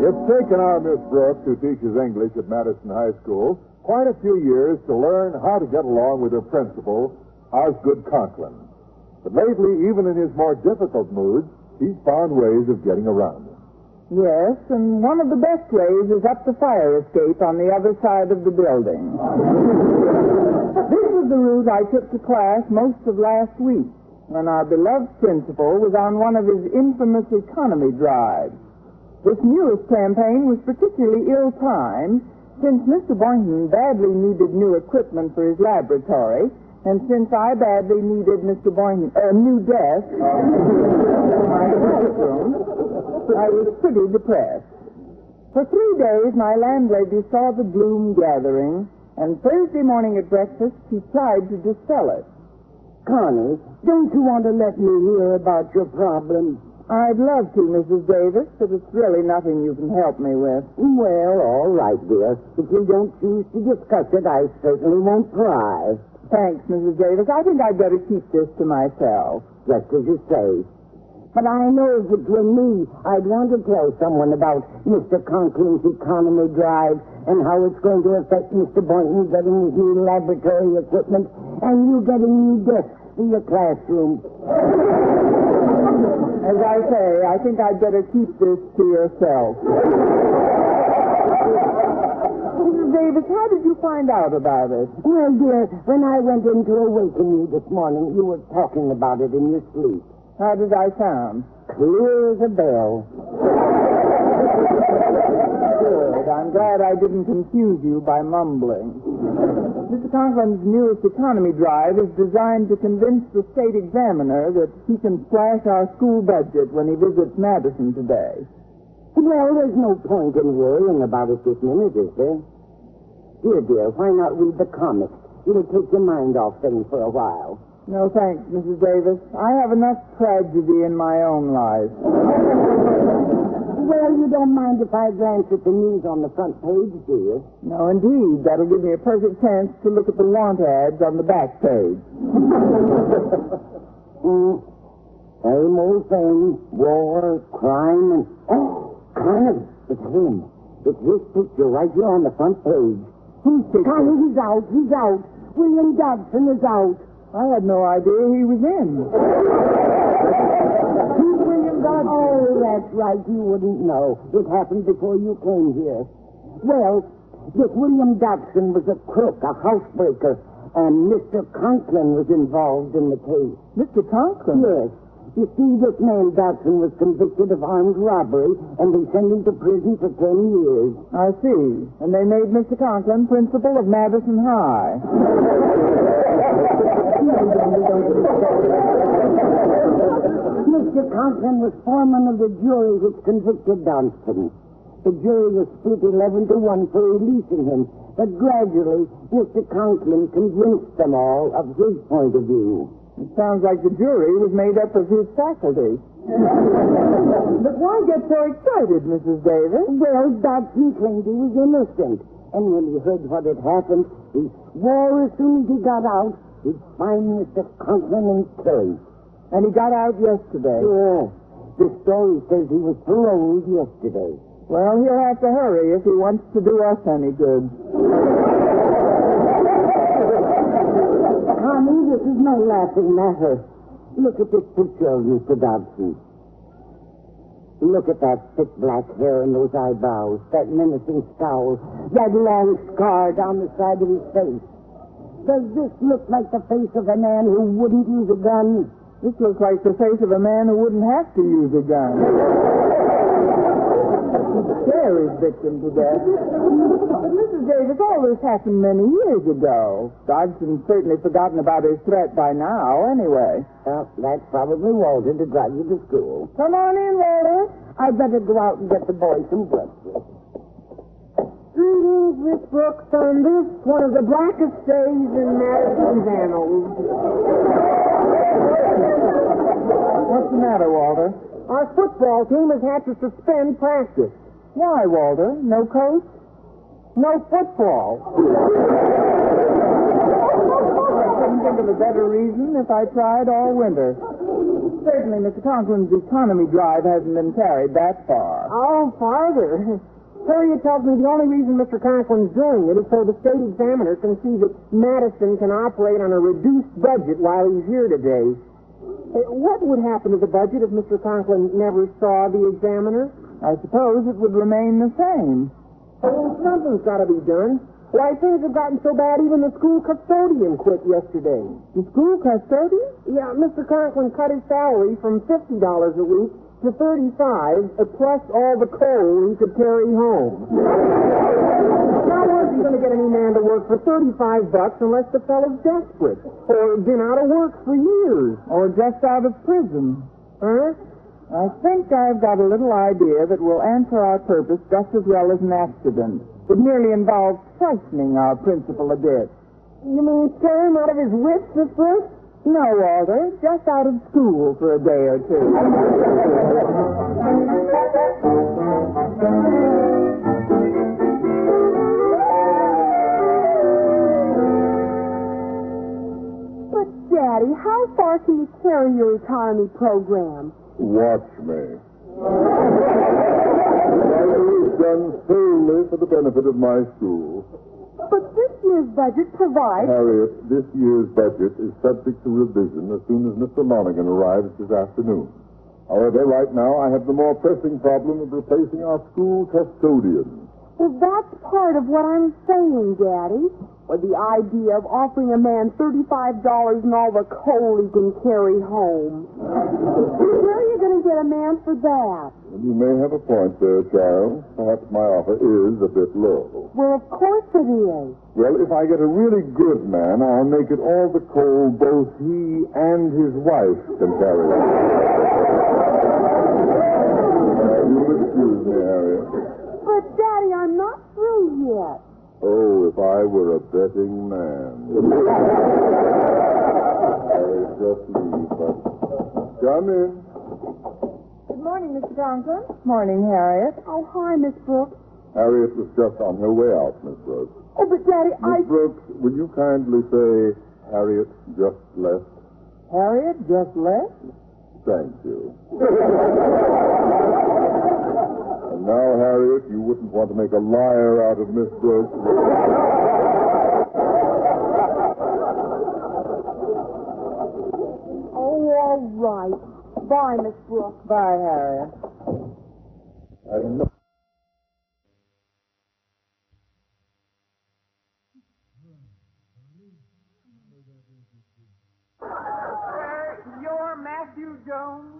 It's taken our Miss Brooks, who teaches English at Madison High School, quite a few years to learn how to get along with her principal, Osgood Conklin. But lately, even in his more difficult moods, he's found ways of getting around him. Yes, and one of the best ways is up the fire escape on the other side of the building. this was the route I took to class most of last week when our beloved principal was on one of his infamous economy drives. This newest campaign was particularly ill-timed since Mr. Boynton badly needed new equipment for his laboratory, and since I badly needed Mr. Boynton a new desk for my classroom, I was pretty depressed. For three days, my landlady saw the gloom gathering, and Thursday morning at breakfast, she tried to dispel it. Connie, don't you want to let me hear about your problem? I'd love to, Mrs. Davis, but it's really nothing you can help me with. Well, all right, dear. If you don't choose to discuss it, I certainly won't pry. Thanks, Mrs. Davis. I think I'd better keep this to myself. Just as you say. But I know if it were me, I'd want to tell someone about Mr. Conklin's economy drive and how it's going to affect Mr. Boynton getting his new laboratory equipment and you getting new desks for your classroom. As I say, I think I'd better keep this to yourself. Mrs. Davis, how did you find out about it? Well, dear, when I went in to awaken you this morning, you were talking about it in your sleep. How did I sound? Clear as a bell. Good. I'm glad I didn't confuse you by mumbling. Mr. Conklin's newest economy drive is designed to convince the state examiner that he can slash our school budget when he visits Madison today. Well, there's no point in worrying about it this minute, is there? Dear, dear, why not read the comics? It'll take your mind off things for a while. No, thanks, Mrs. Davis. I have enough tragedy in my own life. Well, you don't mind if I glance at the news on the front page, do you? No, indeed. That'll give me a perfect chance to look at the want ads on the back page. Mm. Same old thing. War, crime, and... Oh, Connie, it's him. It's his picture right here on the front page. Who's picture? Connie, he's out. He's out. William Dodson is out. I had no idea he was in. Who's William Dodson? Oh, that's right. You wouldn't know. It happened before you came here. Well, this William Dodson was a crook, a housebreaker, and Mr. Conklin was involved in the case. Mr. Conklin? Yes. You see, this man Dodson was convicted of armed robbery, and they sent him to prison for ten years. I see. And they made Mr. Conklin principal of Madison High. Mr. Conklin was foreman of the jury which convicted Dodson. The jury was split 11 to 1 for releasing him, but gradually Mr. Conklin convinced them all of his point of view. It sounds like the jury was made up of his faculty. but why get so excited, Mrs. Davis? Well, Dodson claimed he was innocent, and when he heard what had happened, he swore as soon as he got out he'd find Mr. Conklin and kill him. And he got out yesterday. Yeah. The story says he was paroled yesterday. Well, he'll have to hurry if he wants to do us any good. Connie, this is no laughing matter. Look at this picture of Mr. Dodson. Look at that thick black hair and those eyebrows, that menacing scowl, that long scar down the side of his face. Does this look like the face of a man who wouldn't use a gun? This looks like the face of a man who wouldn't have to use a gun. His victim to death. But Mrs. Davis, all this happened many years ago. Dodson's certainly forgotten about his threat by now, anyway. Well, that's probably Walter to drive you to school. Come on in, Walter. I'd better go out and get the boys some breakfast. Greetings, Miss Brooks, on this, one of the blackest days in Madison's annals. What's the matter, Walter? Our football team has had to suspend practice. Why, Walter? No coach? No football. I couldn't think of a better reason if I tried all winter. Certainly, Mr. Conklin's economy drive hasn't been carried that far. Oh, farther. Harriet tells me the only reason Mr. Conklin's doing it is so the state examiner can see that Madison can operate on a reduced budget while he's here today. Uh, What would happen to the budget if Mr. Conklin never saw the examiner? I suppose it would remain the same. Well, something's got to be done. Why, things have gotten so bad even the school custodian quit yesterday. The school custodian? Yeah, Mr. Conklin cut his salary from $50 a week to 35 uh, plus all the coal he could carry home. How was he going to get any man to work for 35 bucks unless the fellow's desperate or been out of work for years? Or just out of prison? Huh? I think I've got a little idea that will answer our purpose just as well as an accident. It merely involves frightening our principal a bit. You mean scare him out of his wits, Miss Brooks? No, Walter, just out of school for a day or two. But, Daddy, how far can you carry your economy program? Watch me. Was done solely for the benefit of my school. But this year's budget provides. Harriet, this year's budget is subject to revision as soon as Mr. Lonergan arrives this afternoon. However, right now I have the more pressing problem of replacing our school custodian. Well, that's part of what I'm saying, Daddy. The idea of offering a man $35 and all the coal he can carry home. Where are you going to get a man for that? You may have a point there, child. Perhaps my offer is a bit low. Well, of course it is. Well, if I get a really good man, I'll make it all the coal both he and his wife can carry. Uh, you'll excuse me, Harriet. But, Daddy, I'm not through yet. Oh, if I were a betting man. Harriet, just leave, but come in. Good morning, Mr. Conklin. Morning, Harriet. Oh, hi, Miss Brooks. Harriet was just on her way out, Miss Brooks. Oh, but, Daddy, I... Miss Brooks, will you kindly say Harriet just left? Harriet just left? Thank you. and now, Harriet, you wouldn't want to make a liar out of Miss Brooks. Oh, all right. Bye, Miss Brooks. Bye, Harriet. I know. You're Matthew Jones?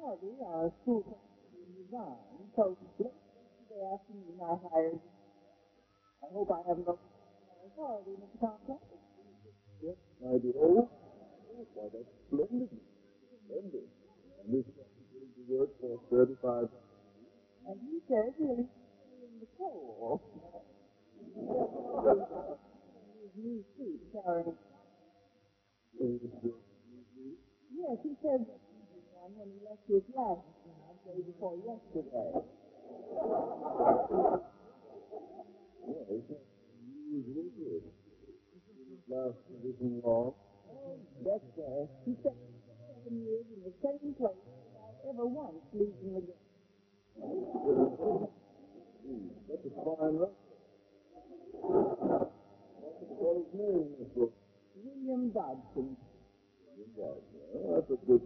Harvey, our school principal, resigned, so yesterday afternoon I hired. I hope I have no authority, Mr. Thompson. Yes, my dear. Oh, why, that's splendid. Splendid. And this is going to work for 35 And he says he'll be in the coal. Yes, he said he one when he left his last job day before yesterday. last position long. Yes, sir. He spent seven years in the same place without ever once leaving the game. That's a fine record. What is his name, Miss Brooks? William Dodson. Well, oh, that's a good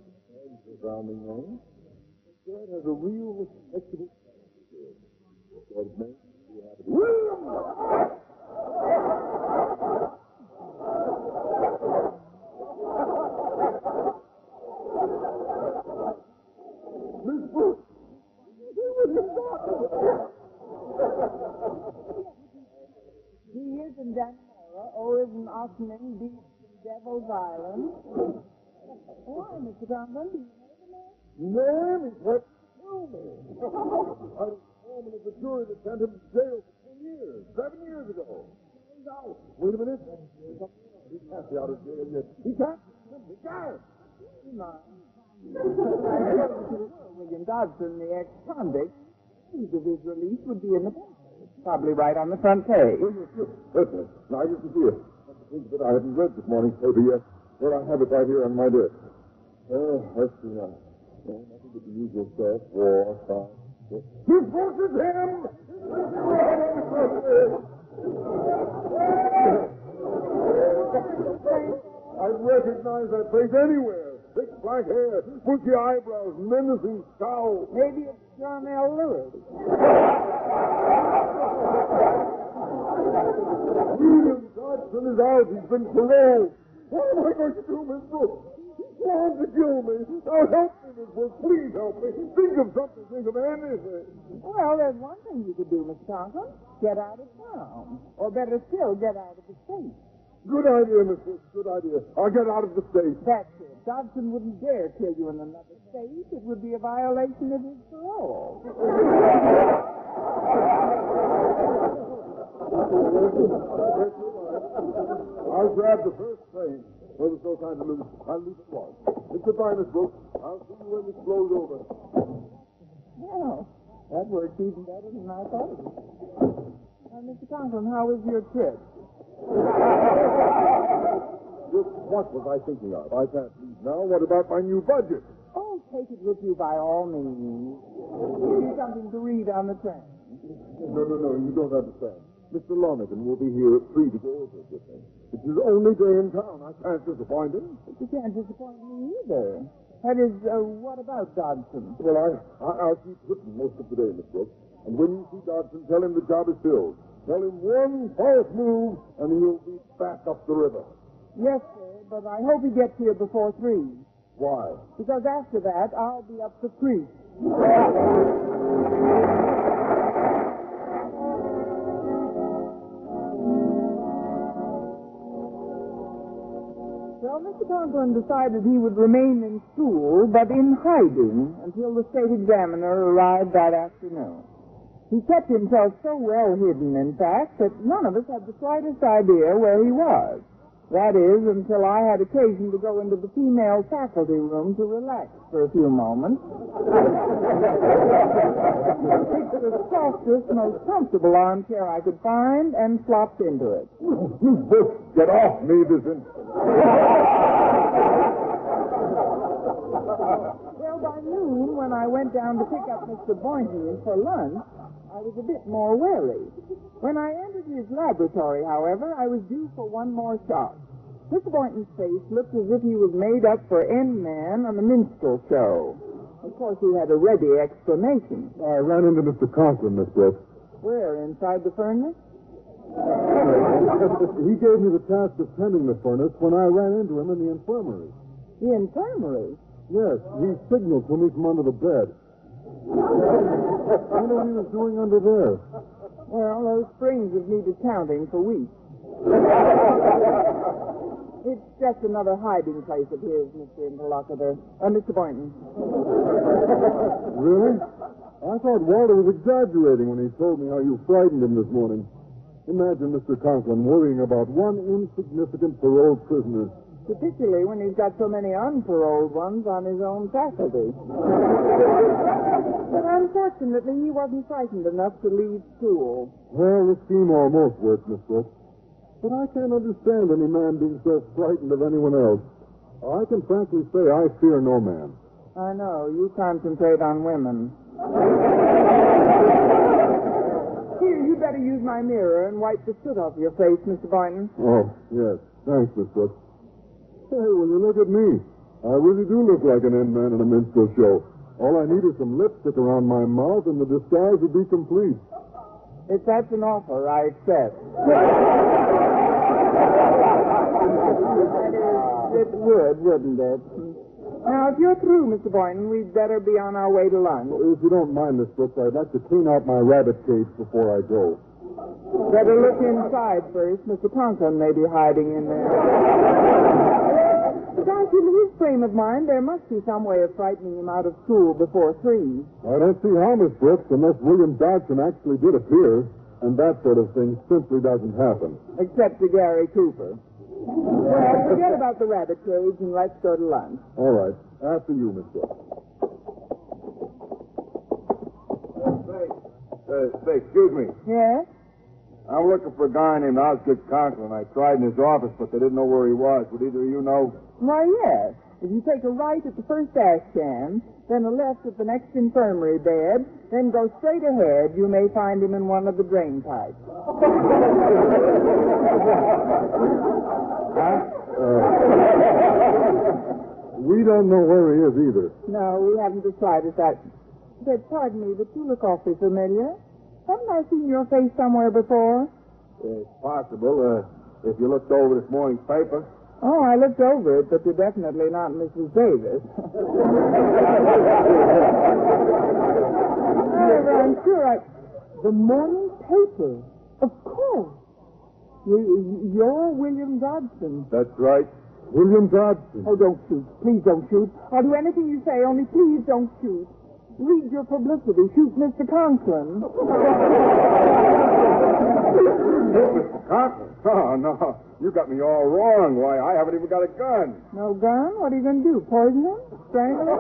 sounding name. That has a real respectable it to have it. William! Miss Brooks! He is in Dannemora, or is in Ossining Beach Devil's Island. Why, Mr. Conklin? Do you know the man? You know him? He's what killed me. I was foreman of the jury that sent him to jail for ten years, seven years ago. Wait a minute. He can't be out of jail yet. He can't. He can't. William Dodson, the ex-convict, news of his release would be in the paper. Probably right on the front page. Listen, see you. That's the thing that I haven't read this morning's paper yet. But I have it right here on my desk. Oh, let's see now. Nothing but the usual stuff. War, crime. This versus him! I recognize that face anywhere. Thick black hair, bushy eyebrows, menacing scowl. Maybe it's John L. Lewis. William Dodson is out. He's been paroled. What am I going to do, Miss Brooks? Trying to kill me. Now help me, Miss Brooks. Please help me. Think of something. Think of anything. Well, there's one thing you could do, Miss Conklin. Get out of town. Or better still, get out of the state. Good idea, Miss Brooks. Good idea. I'll get out of the state. That's it. Dodson wouldn't dare kill you in another state. It would be a violation of his parole. I'll grab the first. Well, there's no time to lose. I'll leave at once. It's goodbye, Miss Brooks. I'll see you when this blows over. Well, that worked even better than I thought it would. Mr. Conklin, how was your trip? Just what was I thinking of? I can't leave now. What about my new budget? Oh, take it with you by all means. Give you something to read on the train. No, no, no. You don't understand. Mr. Lonergan will be here at three to go over it with me. It's his only day in town. I can't disappoint him. But you can't disappoint me either. That is, uh, what about Dodson? Well, I, I, I'll keep written most of the day, Miss Brooks. And when you see Dodson, tell him the job is filled. Tell him one false move, and he'll be back up the river. Yes, sir, but I hope he gets here before three. Why? Because after that, I'll be up the creek. Well, Mr. Conklin decided he would remain in school, but in hiding until the state examiner arrived that afternoon. He kept himself so well hidden, in fact, that none of us had the slightest idea where he was. That is, until I had occasion to go into the female faculty room to relax for a few moments. I picked the softest, most comfortable armchair I could find and flopped into it. You both get off me this instant. Well, by noon, when I went down to pick up Mr. Boynton for lunch, I was a bit more wary. When I entered his laboratory, however, I was due for one more shot. Mr. Boynton's face looked as if he was made up for End Man on the minstrel show. Of course, he had a ready explanation. Uh, I ran into Mr. Conklin, Miss Brooks. Where, inside the furnace? he gave me the task of tending the furnace when I ran into him in the infirmary. The infirmary. Yes, he signaled to me from under the bed. I know what he was doing under there. Well, those springs have needed counting for weeks. It's just another hiding place of his, Mr. Interlocutor. Uh, Mr. Boynton. Really? I thought Walter was exaggerating when he told me how you frightened him this morning. Imagine Mr. Conklin worrying about one insignificant parole prisoner. Particularly when he's got so many unparoled ones on his own faculty. but unfortunately, he wasn't frightened enough to leave school. Well, the scheme almost worked, Miss Brooks. But I can't understand any man being so frightened of anyone else. I can frankly say I fear no man. I know. You concentrate on women. Here, you better use my mirror and wipe the soot off your face, Mr. Boynton. Oh, yes. Thanks, Miss Brooks. Hey, will you look at me? I really do look like an end man in a minstrel show. All I need is some lipstick around my mouth, and the disguise would be complete. If that's an offer, I accept. it would, wouldn't it? Now, if you're through, Mr. Boynton, we'd better be on our way to lunch. If you don't mind, Miss Brooks, I'd like to clean out my rabbit cage before I go. Better look inside first. Mr. Conklin may be hiding in there. Besides, in his frame of mind, there must be some way of frightening him out of school before three. I don't see how, Miss Brooks, unless William Dodson actually did appear. And that sort of thing simply doesn't happen. Except to Gary Cooper. Well, forget about the rabbit cage and let's go to lunch. All right. After you, Miss Brooks. Uh, say, excuse me. Yes? I'm looking for a guy named Osgood Conklin. I tried in his office, but they didn't know where he was. Would either of you know? Why, yes. If you take a right at the first ash can, then a left at the next infirmary bed, then go straight ahead, you may find him in one of the drain pipes. We don't know where he is either. No, we haven't decided that. But pardon me, but you look awfully familiar. Haven't I seen your face somewhere before? It's possible. Uh, if you looked over this morning's paper. Oh, I looked over it, but you're definitely not Mrs. Davis. Oh, However, I'm sure I. The morning paper. Of course. You, you're William Dodson. That's right. William Dodson. Oh, don't shoot. Please don't shoot. I'll do anything you say, only please don't shoot. Read your publicity. Shoot Mr. Conklin. Mr. Conklin? Oh, no. You got me all wrong. Why, I haven't even got a gun. No gun? What are you going to do? Poison him? Strangle him?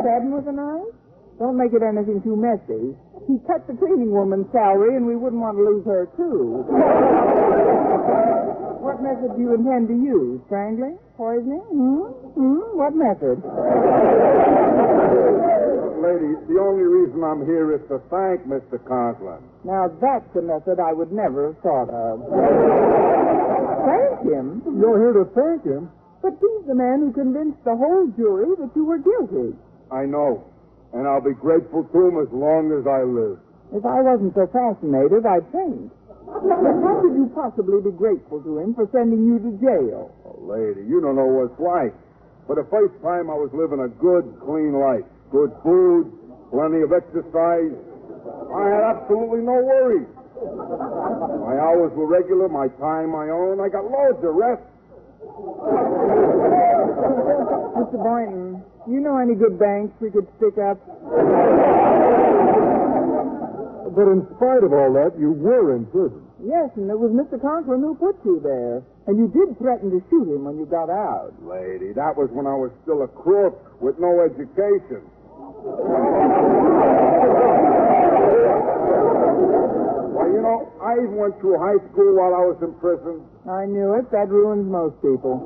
Stab him with a knife? Don't make it anything too messy. He cut the cleaning woman's salary, and we wouldn't want to lose her, too. what method do you intend to use? Strangling? Poisoning? Hmm? Hmm? What method? Lady, the only reason I'm here is to thank Mr. Conklin. Now, that's a method I would never have thought of. Thank him? You're here to thank him. But he's the man who convinced the whole jury that you were guilty. I know. And I'll be grateful to him as long as I live. If I wasn't so fascinated, I'd faint. But how could you possibly be grateful to him for sending you to jail? Oh, lady, you don't know what it's like. For the first time, I was living a good, clean life. Good food, plenty of exercise. I had absolutely no worries. My hours were regular, my time my own. I got loads of rest. Mr. Boynton, you know any good banks we could stick up? But in spite of all that, you were in prison. Yes, and it was Mr. Conklin who put you there. And you did threaten to shoot him when you got out. Lady, that was when I was still a crook with no education. Why, you know, I even went through high school while I was in prison. I knew it. That ruins most people.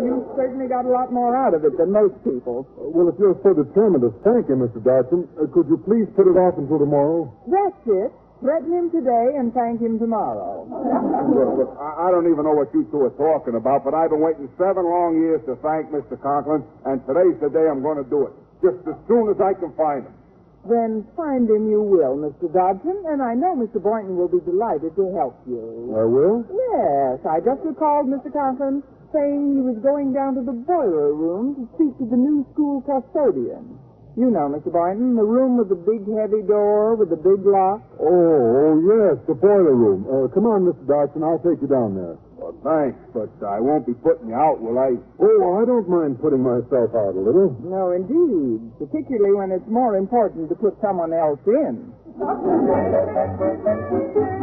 You certainly got a lot more out of it than most people. Well, if you're so determined to thank him, Mr. Dodson, uh, could you please put it off until tomorrow? That's it. Threaten him today and thank him tomorrow. Look, look, I, I don't even know what you two are talking about, but I've been waiting seven long years to thank Mr. Conklin, and today's the day I'm going to do it. Just as soon as I can find him. Then find him you will, Mr. Dodson, and I know Mr. Boynton will be delighted to help you. I will. Yes, I just recalled Mr. Conklin saying he was going down to the boiler room to speak to the new school custodian. You know, Mr. Boynton, the room with the big heavy door with the big lock. Oh, oh yes, the boiler room. Uh, come on, Mr. Dodson, I'll take you down there. Well, thanks, but I won't be putting you out, will I? Oh, I don't mind putting myself out a little. No, indeed, particularly when it's more important to put someone else in.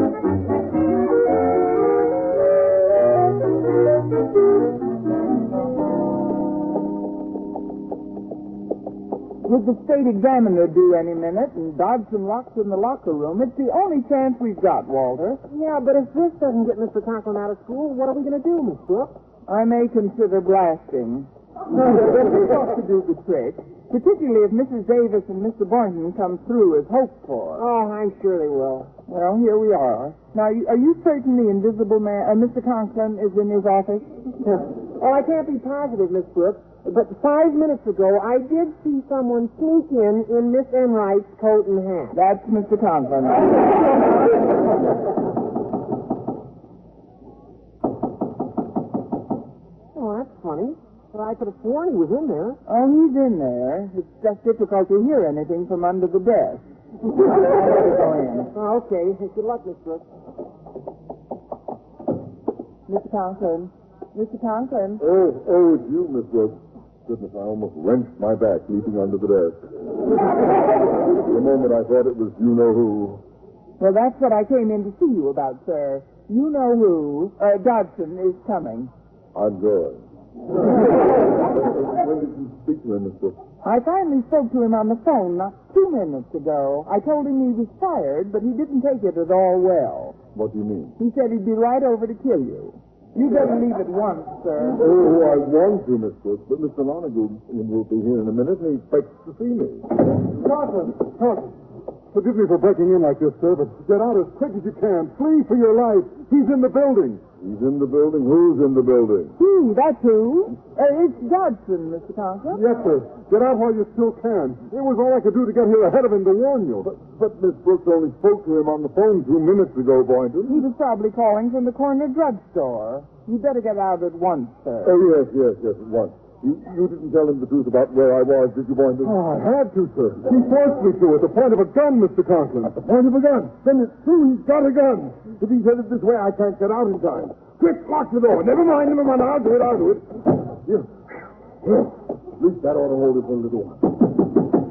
the state examiner due any minute and Dodson locks in the locker room, it's the only chance we've got, Walter. Yeah, but if this doesn't get Mr. Conklin out of school, what are we going to do, Miss Brooks? I may consider blasting. It ought to do the trick, particularly if Mrs. Davis and Mr. Boynton come through as hoped for. Oh, I'm sure they will. Well, here we are. Now, you- are you certain the invisible man, uh, Mr. Conklin, is in his office? Oh, I can't be positive, Miss Brooks, but five minutes ago I did see someone sneak in in Miss Enright's coat and hat. That's Mr. Conklin. Oh, that's funny. But I could have sworn he was in there. Oh, he's in there. It's just difficult to hear anything from under the desk. Go in. Oh, okay. Good luck, Miss Brooks. Mr. Conklin, Mr. Conklin. Oh, oh, it's you, Miss Brooks. Goodness, I almost wrenched my back leaping under the desk. the moment, I thought it was you know who. Well, that's what I came in to see you about, sir. You know who, uh, Dodson, is coming. I'm going. when did you speak to him, Miss? I finally spoke to him on the phone not two minutes ago. I told him he was fired, but he didn't take it at all well. What do you mean? He said he'd be right over to kill you. You better leave at once, sir. Oh, oh I want to, Miss Brooks, but Mr. Lonergan will be here in a minute, and he expects to see me. Conklin, Conklin. Forgive me for breaking in like this, sir, but get out as quick as you can. Flee for your life. He's in the building. He's in the building. Who's in the building? Who? That's who. Uh, it's Dodson, Mr. Conklin. Yes, sir. Get out while you still can. It was all I could do to get here ahead of him to warn you. But, but Miss Brooks only spoke to him on the phone two minutes ago, Boynton. He was probably calling from the corner drugstore. You'd better get out at once, sir. Oh, yes, yes, yes, at once. You, you didn't tell him the truth about where I was, did you, Boynton? Oh, I had to, sir. He forced me to at the point of a gun, Mr. Conklin. At the point of a gun? Then it's true he's got a gun. If he's headed this way, I can't get out in time. Quick, lock the door. Never mind, never mind. I'll do it, I'll do it. Here. At least that ought to hold it for a little while.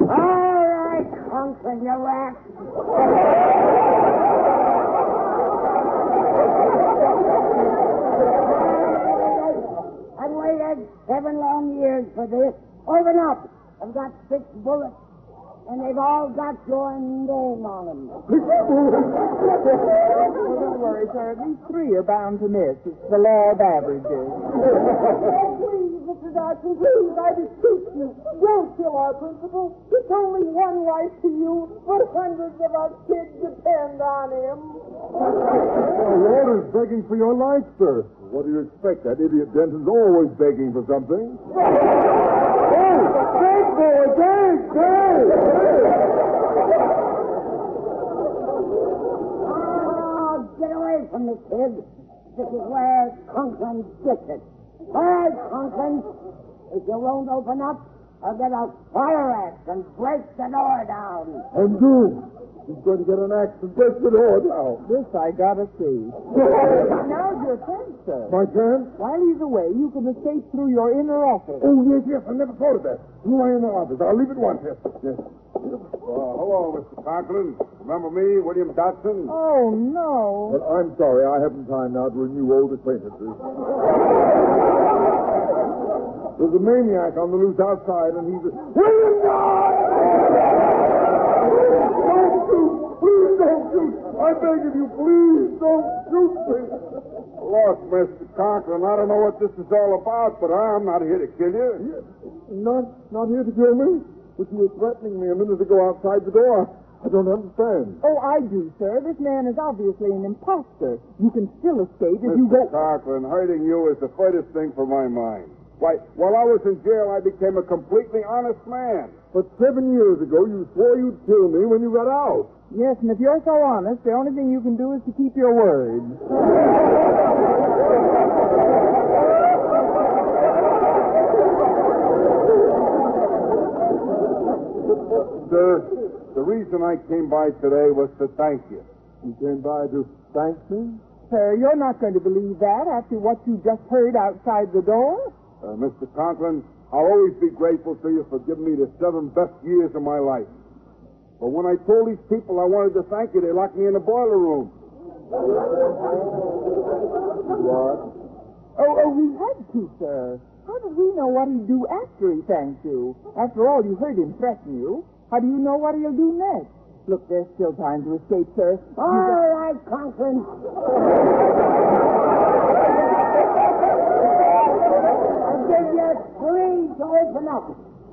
All right, Conklin, you rat. I've waited seven long years for this. Open up. I've got six bullets, and they've all got your name on them. Well, don't worry, sir. These three are bound to miss. It's the law of averages. Oh, please, Mr. Dodson, please, I beseech you, don't kill our principal. It's only one life to you, but hundreds of our kids depend on him. Oh, Walter's begging for your life, sir. What do you expect? That idiot Denton's always begging for something. Oh, boy, big, big! Oh, get away from me, kid. This is where Conklin gets it. Right, Conklin. If you won't open up, I'll get a fire axe and break the door down. And do. He's going to get an axe and break the door down. This I gotta see. Now's your chance, sir. My chance? While he's away, you can escape through your inner office. Oh, yes, yes. I never thought of that. You are in the office. I'll leave it once. Yes. Yes. Uh, hello, Mr. Conklin. Remember me, William Dodson? Oh, no. But I'm sorry. I haven't time now to renew old acquaintances. There's a maniac on the loose outside, and he's... William Don't shoot! Please don't shoot! I beg of you, please don't shoot me! Look, Mr. Conklin, I don't know what this is all about, but I'm not here to kill you. Not, not here to kill me? But you were threatening me a minute ago outside the door. I don't understand. Oh, I do, sir. This man is obviously an impostor. You can still escape if you go. Mr. go. Conklin, hurting you is the furthest thing from my mind. Why, while I was in jail, I became a completely honest man. But seven years ago, you swore you'd kill me when you got out. Yes, and if you're so honest, the only thing you can do is to keep your word. Sir, the reason I came by today was to thank you. You came by to thank me? Sir, you're not going to believe that after what you just heard outside the door. Uh, Mr. Conklin, I'll always be grateful to you for giving me the seven best years of my life. But when I told these people I wanted to thank you, they locked me in the boiler room. What? Oh, oh, he had to, sir. How did we know what he'd do after he thanked you? After all, you heard him threaten you. How do you know what he'll do next? Look, there's still time to escape, sir. You All just- right, Conklin. I'll give you three to open up,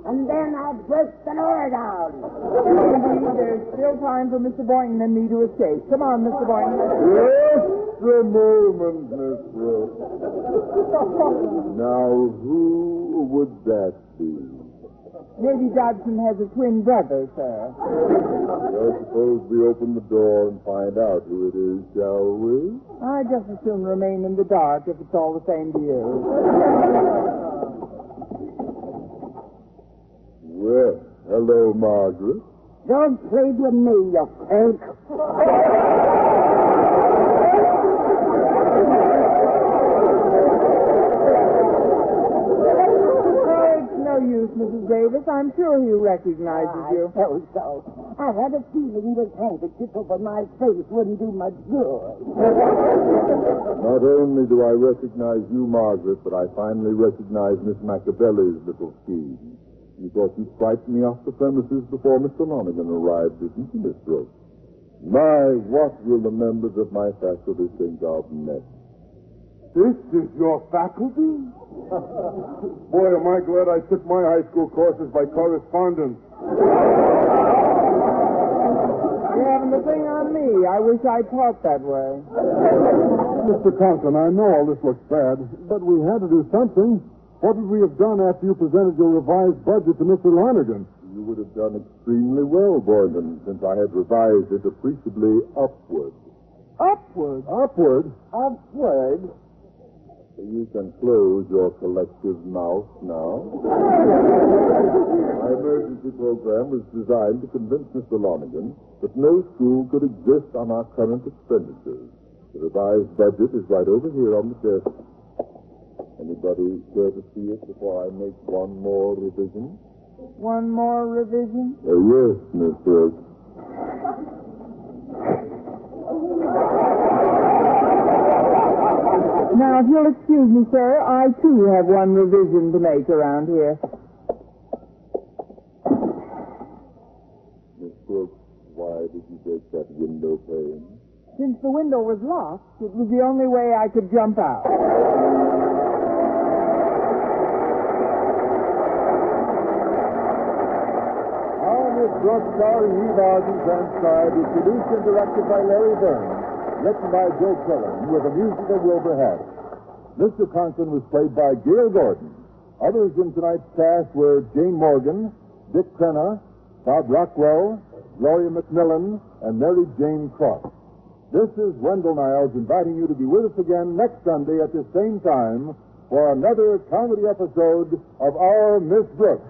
and then I'll break the door down. Indeed, there's still time for Mr. Boynton and me to escape. Come on, Mr. Boynton. Just a moment, Miss Brooks. Now, who would that be? Maybe Dodson has a twin brother, sir. Well, suppose we open the door and find out who it is, shall we? I'd just as soon remain in the dark if it's all the same to you. Well, hello, Margaret. Don't plead with me, you pink. it's no use, Mrs. Davis. I'm sure he recognizes you. I so. I had a feeling this handkerchief over my face wouldn't do much good. Not only do I recognize you, Margaret, but I finally recognize Miss Machiavelli's little scheme. You thought you'd frighten me off the premises before Mr. Lonergan arrived, didn't you, Miss Brooks? My, what will the members of my faculty think of next? This is your faculty? Boy, am I glad I took my high school courses by correspondence. You're having a thing on me. I wish I taught that way. Mr. Conklin, I know all this looks bad, but we had to do something. What would we have done after you presented your revised budget to Mr. Lonergan? You would have done extremely well, Boynton, since I had revised it appreciably upward. Upward. Upward? Upward. You can close your collective mouth now. My emergency program was designed to convince Mr. Lonergan that no school could exist on our current expenditures. The revised budget is right over here on the desk. Anybody care to see it before I make one more revision? One more revision? Uh, yes, Miss Brooks. Now, if you'll excuse me, sir, I too have one revision to make around here. Miss Brooks, why did you break that window pane? Since the window was locked, it was the only way I could jump out. Brooks starring Eve Arden transcribed is produced and directed by Larry Berns, written by Joe Quillan, with the music of Wilbur Hatch. Mr. Conklin was played by Gale Gordon. Others in tonight's cast were Jane Morgan, Dick Crenna, Bob Rockwell, Gloria McMillan, and Mary Jane Croft. This is Wendell Niles inviting you to be with us again next Sunday at the same time for another comedy episode of Our Miss Brooks.